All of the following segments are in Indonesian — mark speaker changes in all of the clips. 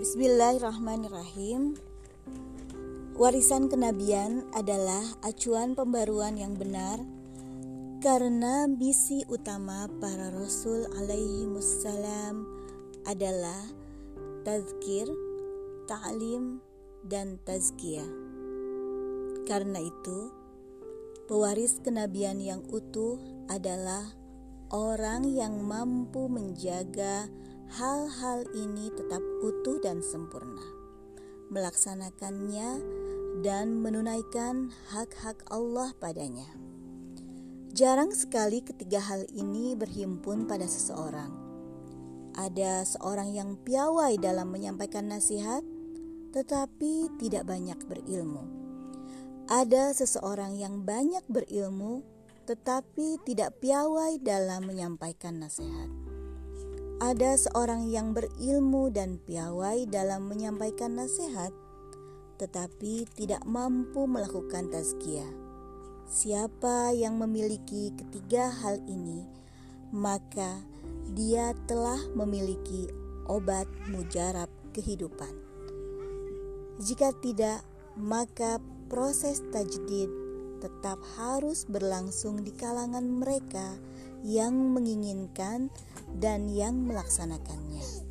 Speaker 1: Bismillahirrahmanirrahim. Warisan kenabian adalah acuan pembaruan yang benar karena misi utama para rasul alaihi wassalam adalah tazkir, ta'lim, dan tazkiyah. Karena itu, pewaris kenabian yang utuh adalah orang yang mampu menjaga hal-hal ini tetap utuh dan sempurna, melaksanakannya dan menunaikan hak-hak Allah padanya. Jarang sekali ketiga hal ini berhimpun pada seseorang. Ada seorang yang piawai dalam menyampaikan nasihat, tetapi tidak banyak berilmu. Ada seseorang yang banyak berilmu, tetapi tidak piawai dalam menyampaikan nasihat ada seorang yang berilmu dan piawai dalam menyampaikan nasihat, tetapi tidak mampu melakukan tazkiyah. Siapa yang memiliki ketiga hal ini, maka dia telah memiliki obat mujarab kehidupan. Jika tidak, maka proses tajdid tetap harus berlangsung di kalangan mereka yang menginginkan dan yang melaksanakannya.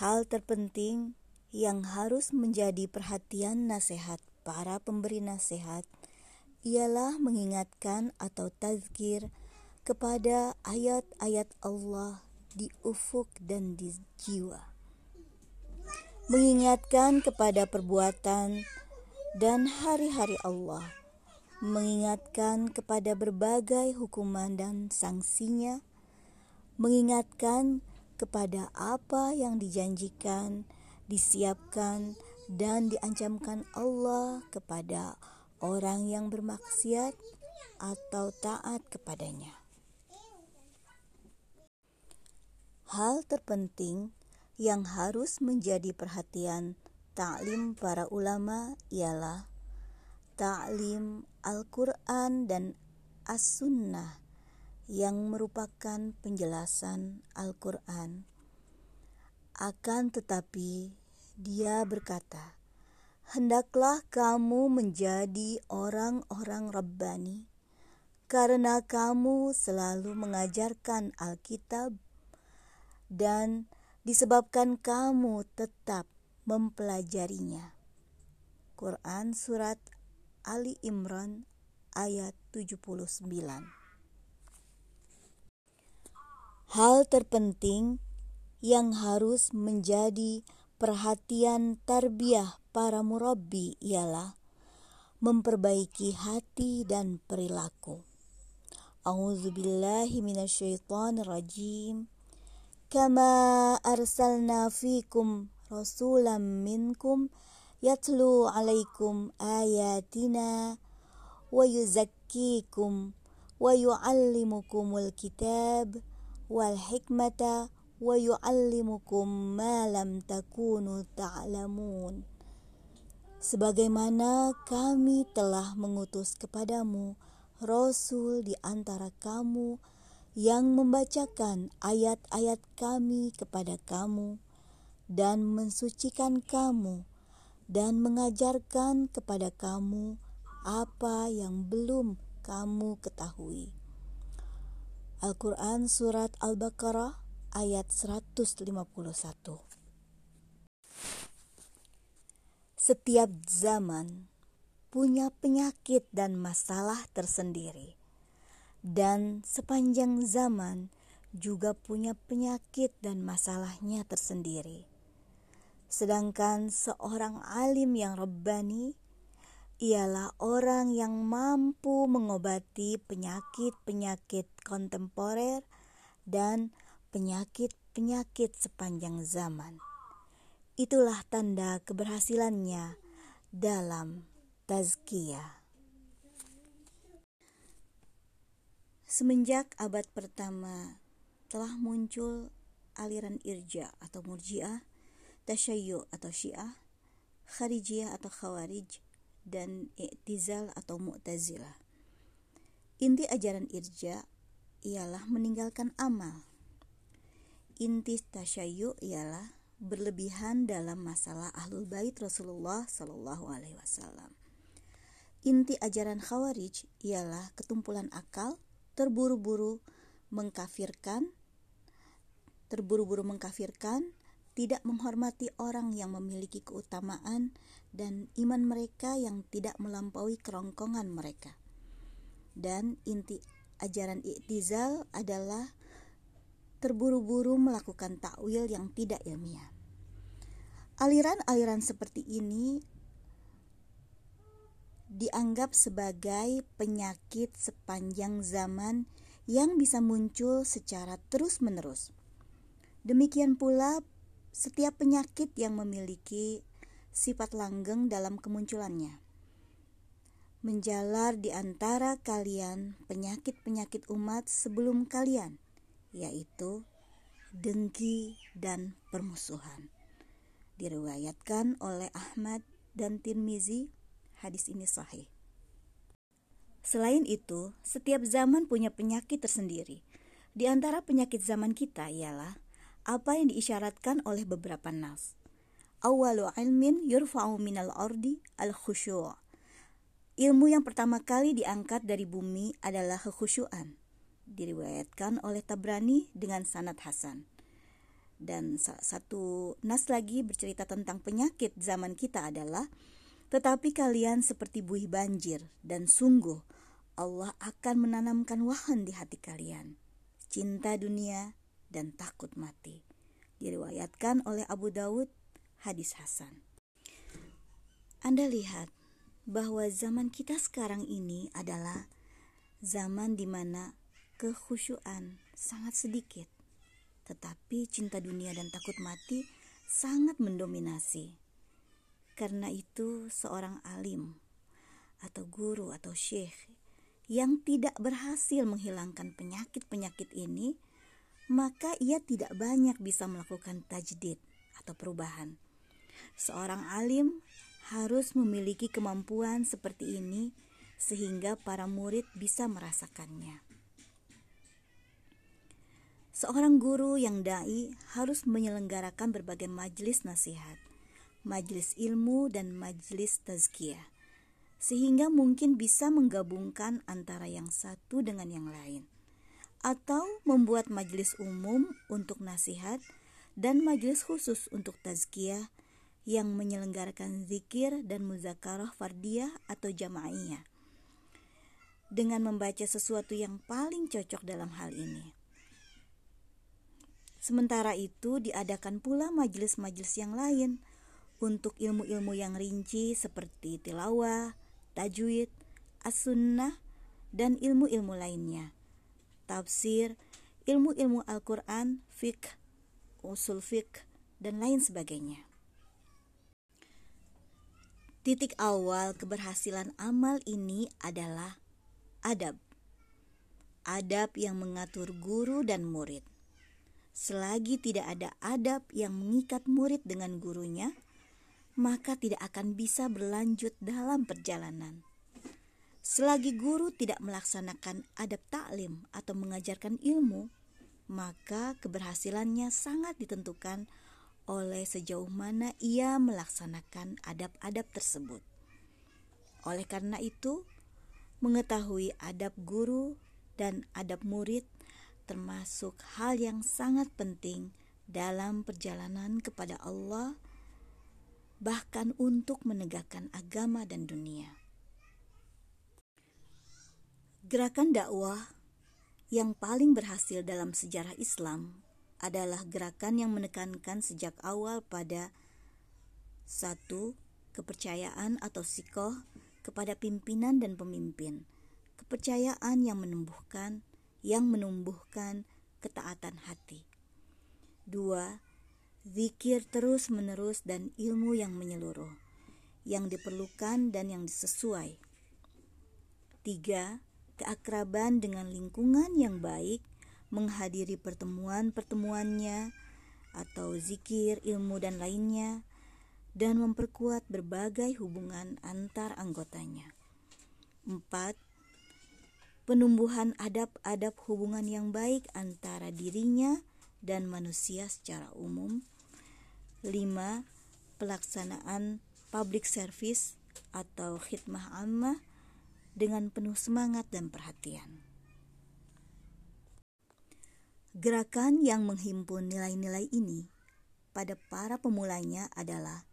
Speaker 1: Hal terpenting yang harus menjadi perhatian nasihat para pemberi nasihat ialah mengingatkan atau tazkir kepada ayat-ayat Allah di ufuk dan di jiwa. Mengingatkan kepada perbuatan dan hari-hari Allah mengingatkan kepada berbagai hukuman dan sanksinya, mengingatkan kepada apa yang dijanjikan, disiapkan, dan diancamkan Allah kepada orang yang bermaksiat atau taat kepadanya. Hal terpenting yang harus menjadi perhatian taklim para ulama ialah taklim Al-Quran dan As-Sunnah yang merupakan penjelasan Al-Quran. Akan tetapi, dia berkata, "Hendaklah kamu menjadi orang-orang Rabbani, karena kamu selalu mengajarkan Alkitab, dan disebabkan kamu tetap mempelajarinya." Quran Surat Ali Imran ayat 79. Hal terpenting yang harus menjadi perhatian tarbiyah para murabbi ialah memperbaiki hati dan perilaku. A'udzubillahi minasyaitonirrajim. Kama arsalna fikum rasulam minkum yatlu alaikum ayatina kitab wal hikmata wa yuallimukum ma lam takunu ta'lamun sebagaimana kami telah mengutus kepadamu rasul di antara kamu yang membacakan ayat-ayat kami kepada kamu dan mensucikan kamu dan mengajarkan kepada kamu apa yang belum kamu ketahui. Al-Quran Surat Al-Baqarah ayat 151 Setiap zaman punya penyakit dan masalah tersendiri. Dan sepanjang zaman juga punya penyakit dan masalahnya tersendiri. Sedangkan seorang alim yang rebani ialah orang yang mampu mengobati penyakit-penyakit kontemporer dan penyakit-penyakit sepanjang zaman. Itulah tanda keberhasilannya dalam tazkiyah. Semenjak abad pertama telah muncul aliran irja atau murjiah tasyayyu atau syiah, kharijiyah atau khawarij, dan i'tizal atau mu'tazilah. Inti ajaran irja ialah meninggalkan amal. Inti tasyayu ialah berlebihan dalam masalah ahlul bait Rasulullah Shallallahu Alaihi Wasallam. Inti ajaran Khawarij ialah ketumpulan akal, terburu-buru mengkafirkan, terburu-buru mengkafirkan, tidak menghormati orang yang memiliki keutamaan dan iman mereka yang tidak melampaui kerongkongan mereka. Dan inti ajaran Iktizal adalah terburu-buru melakukan takwil yang tidak ilmiah. Aliran-aliran seperti ini dianggap sebagai penyakit sepanjang zaman yang bisa muncul secara terus-menerus. Demikian pula setiap penyakit yang memiliki sifat langgeng dalam kemunculannya. Menjalar di antara kalian penyakit-penyakit umat sebelum kalian, yaitu dengki dan permusuhan diriwayatkan oleh Ahmad dan Tirmizi. Hadis ini sahih. Selain itu, setiap zaman punya penyakit tersendiri. Di antara penyakit zaman kita ialah apa yang diisyaratkan oleh beberapa nas. Awalu ilmin yurfa'u minal ardi al khusyu' Ilmu yang pertama kali diangkat dari bumi adalah kekhusyuan. Diriwayatkan oleh Tabrani dengan sanad Hasan. Dan satu nas lagi bercerita tentang penyakit zaman kita adalah tetapi kalian seperti buih banjir dan sungguh Allah akan menanamkan wahan di hati kalian. Cinta dunia dan takut mati. Diriwayatkan oleh Abu Dawud hadis Hasan. Anda lihat bahwa zaman kita sekarang ini adalah zaman di mana kekhusyuan sangat sedikit. Tetapi cinta dunia dan takut mati sangat mendominasi. Karena itu, seorang alim atau guru atau syekh yang tidak berhasil menghilangkan penyakit-penyakit ini, maka ia tidak banyak bisa melakukan tajdid atau perubahan. Seorang alim harus memiliki kemampuan seperti ini sehingga para murid bisa merasakannya. Seorang guru yang dai harus menyelenggarakan berbagai majelis nasihat, majelis ilmu dan majelis tazkiyah, sehingga mungkin bisa menggabungkan antara yang satu dengan yang lain, atau membuat majelis umum untuk nasihat dan majelis khusus untuk tazkiyah yang menyelenggarakan zikir dan muzakarah fardiyah atau jamaiyah dengan membaca sesuatu yang paling cocok dalam hal ini. Sementara itu diadakan pula majelis-majelis yang lain untuk ilmu-ilmu yang rinci seperti tilawah, tajwid, as-sunnah, dan ilmu-ilmu lainnya. Tafsir, ilmu-ilmu Al-Quran, fiqh, usul fiqh, dan lain sebagainya. Titik awal keberhasilan amal ini adalah adab. Adab yang mengatur guru dan murid Selagi tidak ada adab yang mengikat murid dengan gurunya, maka tidak akan bisa berlanjut dalam perjalanan. Selagi guru tidak melaksanakan adab taklim atau mengajarkan ilmu, maka keberhasilannya sangat ditentukan oleh sejauh mana ia melaksanakan adab-adab tersebut. Oleh karena itu, mengetahui adab guru dan adab murid termasuk hal yang sangat penting dalam perjalanan kepada Allah, bahkan untuk menegakkan agama dan dunia. Gerakan dakwah yang paling berhasil dalam sejarah Islam adalah gerakan yang menekankan sejak awal pada satu kepercayaan atau sikoh kepada pimpinan dan pemimpin, kepercayaan yang menumbuhkan yang menumbuhkan ketaatan hati. Dua, zikir terus-menerus dan ilmu yang menyeluruh, yang diperlukan dan yang sesuai. Tiga, keakraban dengan lingkungan yang baik, menghadiri pertemuan-pertemuannya, atau zikir, ilmu, dan lainnya, dan memperkuat berbagai hubungan antar anggotanya. Empat, penumbuhan adab-adab hubungan yang baik antara dirinya dan manusia secara umum. 5. Pelaksanaan public service atau khidmah ammah dengan penuh semangat dan perhatian. Gerakan yang menghimpun nilai-nilai ini pada para pemulanya adalah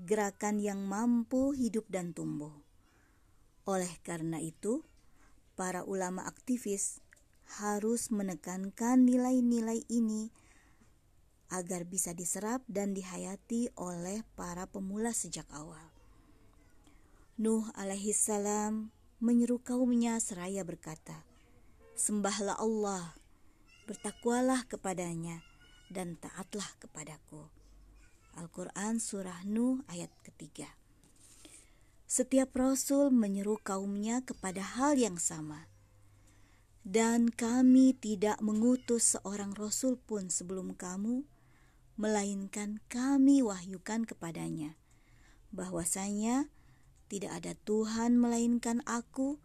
Speaker 1: gerakan yang mampu hidup dan tumbuh. Oleh karena itu, para ulama aktivis harus menekankan nilai-nilai ini agar bisa diserap dan dihayati oleh para pemula sejak awal. Nuh alaihissalam menyeru kaumnya seraya berkata, Sembahlah Allah, bertakwalah kepadanya, dan taatlah kepadaku. Al-Quran Surah Nuh ayat ketiga. Setiap rasul menyeru kaumnya kepada hal yang sama. Dan kami tidak mengutus seorang rasul pun sebelum kamu, melainkan kami wahyukan kepadanya bahwasanya tidak ada Tuhan melainkan aku,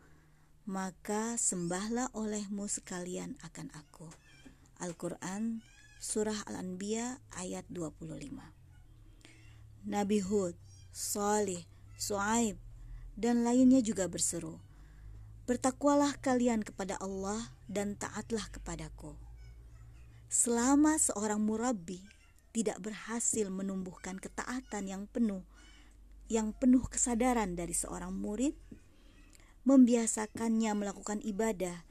Speaker 1: maka sembahlah olehmu sekalian akan aku. Al-Quran Surah Al-Anbiya ayat 25 Nabi Hud, Salih, Suaib, dan lainnya juga berseru, Bertakwalah kalian kepada Allah dan taatlah kepadaku. Selama seorang murabi tidak berhasil menumbuhkan ketaatan yang penuh yang penuh kesadaran dari seorang murid, membiasakannya melakukan ibadah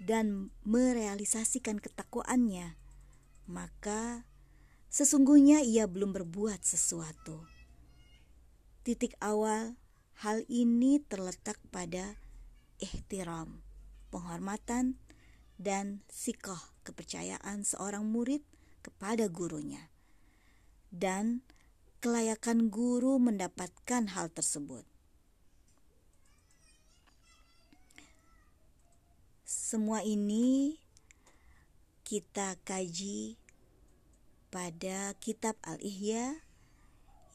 Speaker 1: dan merealisasikan ketakwaannya, maka sesungguhnya ia belum berbuat sesuatu. Titik awal hal ini terletak pada ihtiram, penghormatan, dan sikoh kepercayaan seorang murid kepada gurunya. Dan kelayakan guru mendapatkan hal tersebut. Semua ini kita kaji pada kitab Al-Ihya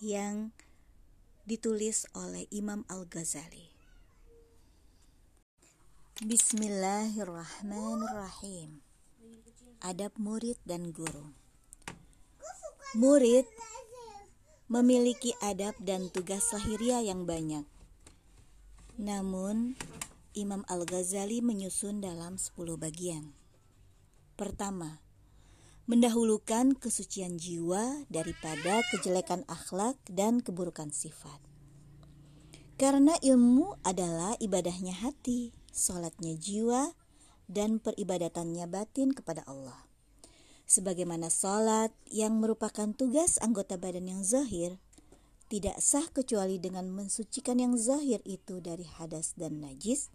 Speaker 1: yang ditulis oleh Imam Al-Ghazali. Bismillahirrahmanirrahim. Adab murid dan guru. Murid memiliki adab dan tugas lahiriah yang banyak. Namun, Imam Al-Ghazali menyusun dalam 10 bagian. Pertama, mendahulukan kesucian jiwa daripada kejelekan akhlak dan keburukan sifat. Karena ilmu adalah ibadahnya hati, sholatnya jiwa, dan peribadatannya batin kepada Allah sebagaimana salat yang merupakan tugas anggota badan yang zahir tidak sah kecuali dengan mensucikan yang zahir itu dari hadas dan najis.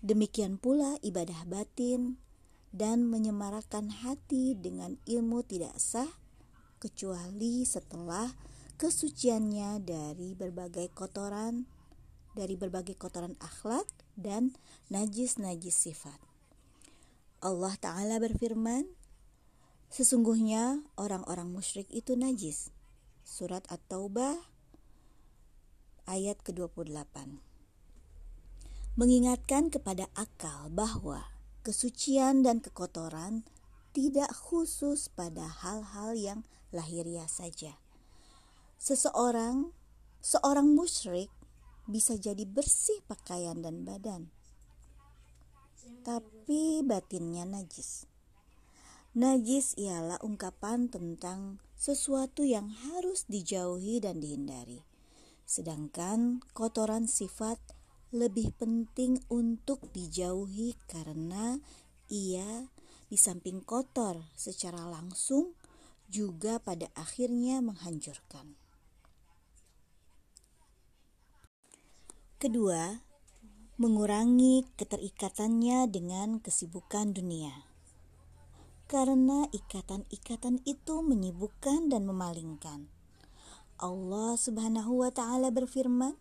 Speaker 1: Demikian pula ibadah batin dan menyemarakan hati dengan ilmu tidak sah kecuali setelah kesuciannya dari berbagai kotoran dari berbagai kotoran akhlak dan najis-najis sifat. Allah Ta'ala berfirman, Sesungguhnya orang-orang musyrik itu najis. Surat At-Taubah ayat ke-28. Mengingatkan kepada akal bahwa kesucian dan kekotoran tidak khusus pada hal-hal yang lahiriah saja. Seseorang, seorang musyrik bisa jadi bersih pakaian dan badan, tapi batinnya najis. Najis ialah ungkapan tentang sesuatu yang harus dijauhi dan dihindari. Sedangkan kotoran sifat lebih penting untuk dijauhi karena ia di samping kotor secara langsung juga pada akhirnya menghancurkan. Kedua, mengurangi keterikatannya dengan kesibukan dunia karena ikatan-ikatan itu menyibukkan dan memalingkan. Allah Subhanahu wa taala berfirman,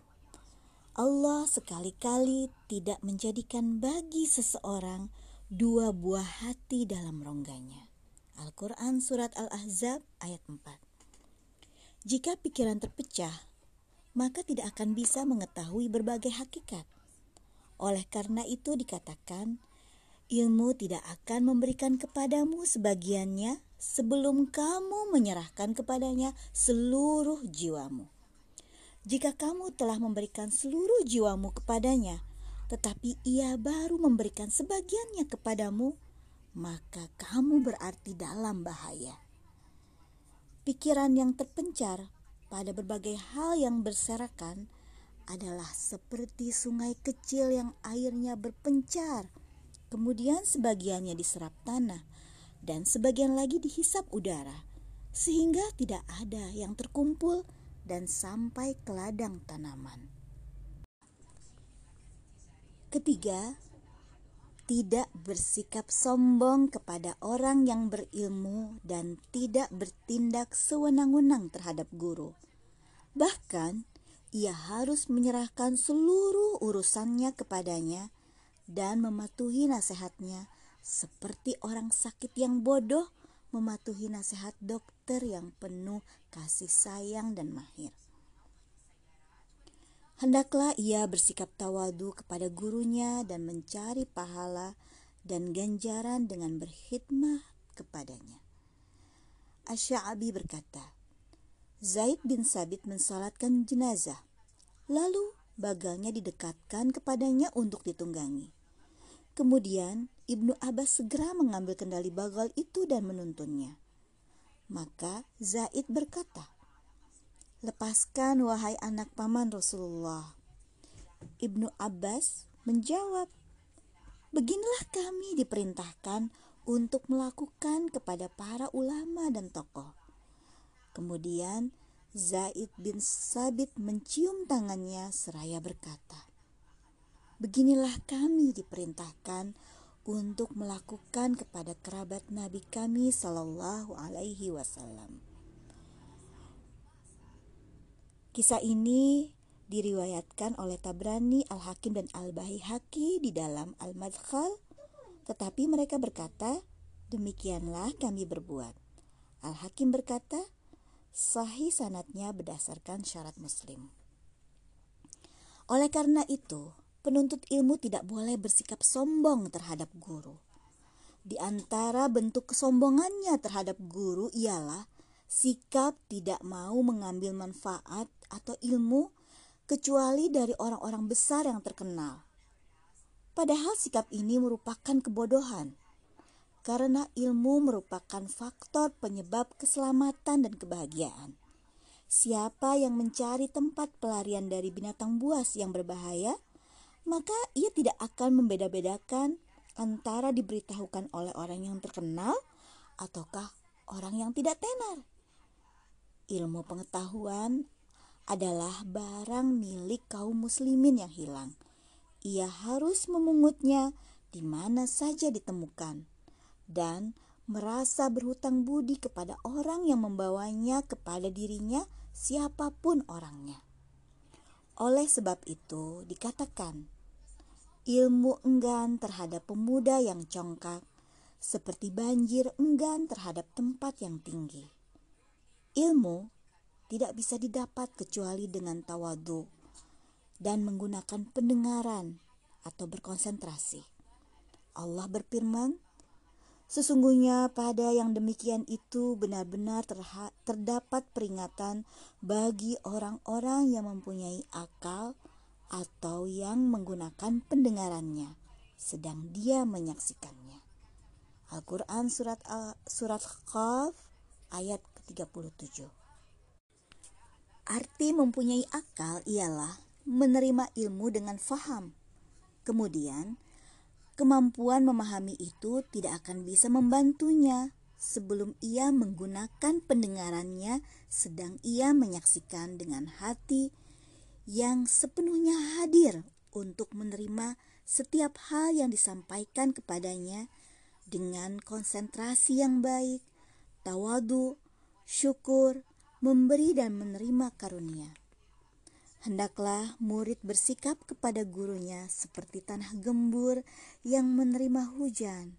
Speaker 1: Allah sekali-kali tidak menjadikan bagi seseorang dua buah hati dalam rongganya. Al-Quran Surat Al-Ahzab ayat 4 Jika pikiran terpecah, maka tidak akan bisa mengetahui berbagai hakikat. Oleh karena itu dikatakan, ilmu tidak akan memberikan kepadamu sebagiannya sebelum kamu menyerahkan kepadanya seluruh jiwamu. Jika kamu telah memberikan seluruh jiwamu kepadanya, tetapi ia baru memberikan sebagiannya kepadamu, maka kamu berarti dalam bahaya. Pikiran yang terpencar pada berbagai hal yang berserakan adalah seperti sungai kecil yang airnya berpencar, kemudian sebagiannya diserap tanah dan sebagian lagi dihisap udara, sehingga tidak ada yang terkumpul dan sampai ke ladang tanaman. Ketiga, tidak bersikap sombong kepada orang yang berilmu dan tidak bertindak sewenang-wenang terhadap guru. Bahkan, ia harus menyerahkan seluruh urusannya kepadanya dan mematuhi nasihatnya seperti orang sakit yang bodoh mematuhi nasihat dokter yang penuh kasih sayang dan mahir. Hendaklah ia bersikap tawadu kepada gurunya dan mencari pahala dan ganjaran dengan berkhidmah kepadanya. Asy'abi berkata, Zaid bin Sabit mensalatkan jenazah. Lalu bagalnya didekatkan kepadanya untuk ditunggangi. Kemudian Ibnu Abbas segera mengambil kendali bagal itu dan menuntunnya. Maka Zaid berkata, Lepaskan wahai anak paman Rasulullah. Ibnu Abbas menjawab, Beginilah kami diperintahkan untuk melakukan kepada para ulama dan tokoh. Kemudian Zaid bin Sabit mencium tangannya seraya berkata, Beginilah kami diperintahkan untuk melakukan kepada kerabat Nabi kami Sallallahu Alaihi Wasallam. Kisah ini diriwayatkan oleh Tabrani, Al-Hakim dan Al-Bahihaqi di dalam Al-Madkhal, tetapi mereka berkata, demikianlah kami berbuat. Al-Hakim berkata, sahih sanatnya berdasarkan syarat muslim. Oleh karena itu, penuntut ilmu tidak boleh bersikap sombong terhadap guru. Di antara bentuk kesombongannya terhadap guru ialah sikap tidak mau mengambil manfaat atau ilmu kecuali dari orang-orang besar yang terkenal. Padahal sikap ini merupakan kebodohan karena ilmu merupakan faktor penyebab keselamatan dan kebahagiaan. Siapa yang mencari tempat pelarian dari binatang buas yang berbahaya, maka ia tidak akan membeda-bedakan antara diberitahukan oleh orang yang terkenal ataukah orang yang tidak tenar. Ilmu pengetahuan adalah barang milik kaum muslimin yang hilang. Ia harus memungutnya di mana saja ditemukan dan merasa berhutang budi kepada orang yang membawanya kepada dirinya, siapa pun orangnya. Oleh sebab itu, dikatakan ilmu enggan terhadap pemuda yang congkak, seperti banjir enggan terhadap tempat yang tinggi. Ilmu tidak bisa didapat kecuali dengan tawadu dan menggunakan pendengaran atau berkonsentrasi. Allah berfirman, Sesungguhnya pada yang demikian itu benar-benar terdapat peringatan bagi orang-orang yang mempunyai akal atau yang menggunakan pendengarannya sedang dia menyaksikannya. Al-Qur'an surat Al surat Qaf ayat ke-37. Arti mempunyai akal ialah menerima ilmu dengan faham. Kemudian Kemampuan memahami itu tidak akan bisa membantunya sebelum ia menggunakan pendengarannya, sedang ia menyaksikan dengan hati yang sepenuhnya hadir untuk menerima setiap hal yang disampaikan kepadanya dengan konsentrasi yang baik, tawadu, syukur, memberi dan menerima karunia. Hendaklah murid bersikap kepada gurunya seperti tanah gembur yang menerima hujan.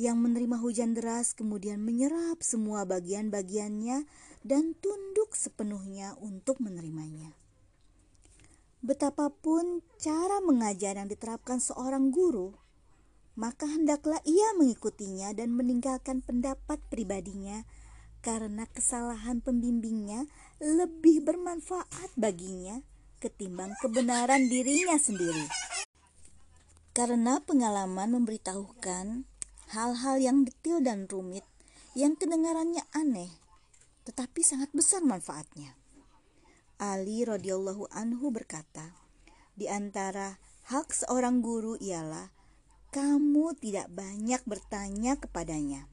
Speaker 1: Yang menerima hujan deras kemudian menyerap semua bagian-bagiannya dan tunduk sepenuhnya untuk menerimanya. Betapapun cara mengajar yang diterapkan seorang guru, maka hendaklah ia mengikutinya dan meninggalkan pendapat pribadinya karena kesalahan pembimbingnya lebih bermanfaat baginya ketimbang kebenaran dirinya sendiri. Karena pengalaman memberitahukan hal-hal yang detil dan rumit yang kedengarannya aneh, tetapi sangat besar manfaatnya. Ali radhiyallahu anhu berkata, di antara hak seorang guru ialah kamu tidak banyak bertanya kepadanya,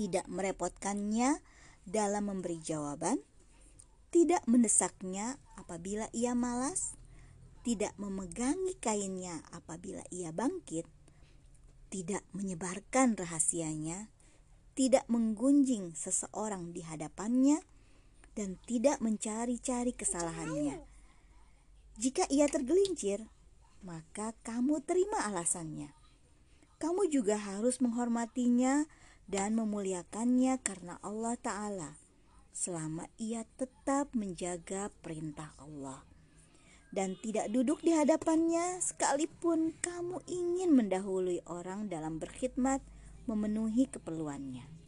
Speaker 1: tidak merepotkannya dalam memberi jawaban, tidak mendesaknya apabila ia malas, tidak memegangi kainnya apabila ia bangkit, tidak menyebarkan rahasianya, tidak menggunjing seseorang di hadapannya, dan tidak mencari-cari kesalahannya. Jika ia tergelincir, maka kamu terima alasannya. Kamu juga harus menghormatinya dan memuliakannya karena Allah Ta'ala selama ia tetap menjaga perintah Allah dan tidak duduk di hadapannya sekalipun kamu ingin mendahului orang dalam berkhidmat memenuhi keperluannya.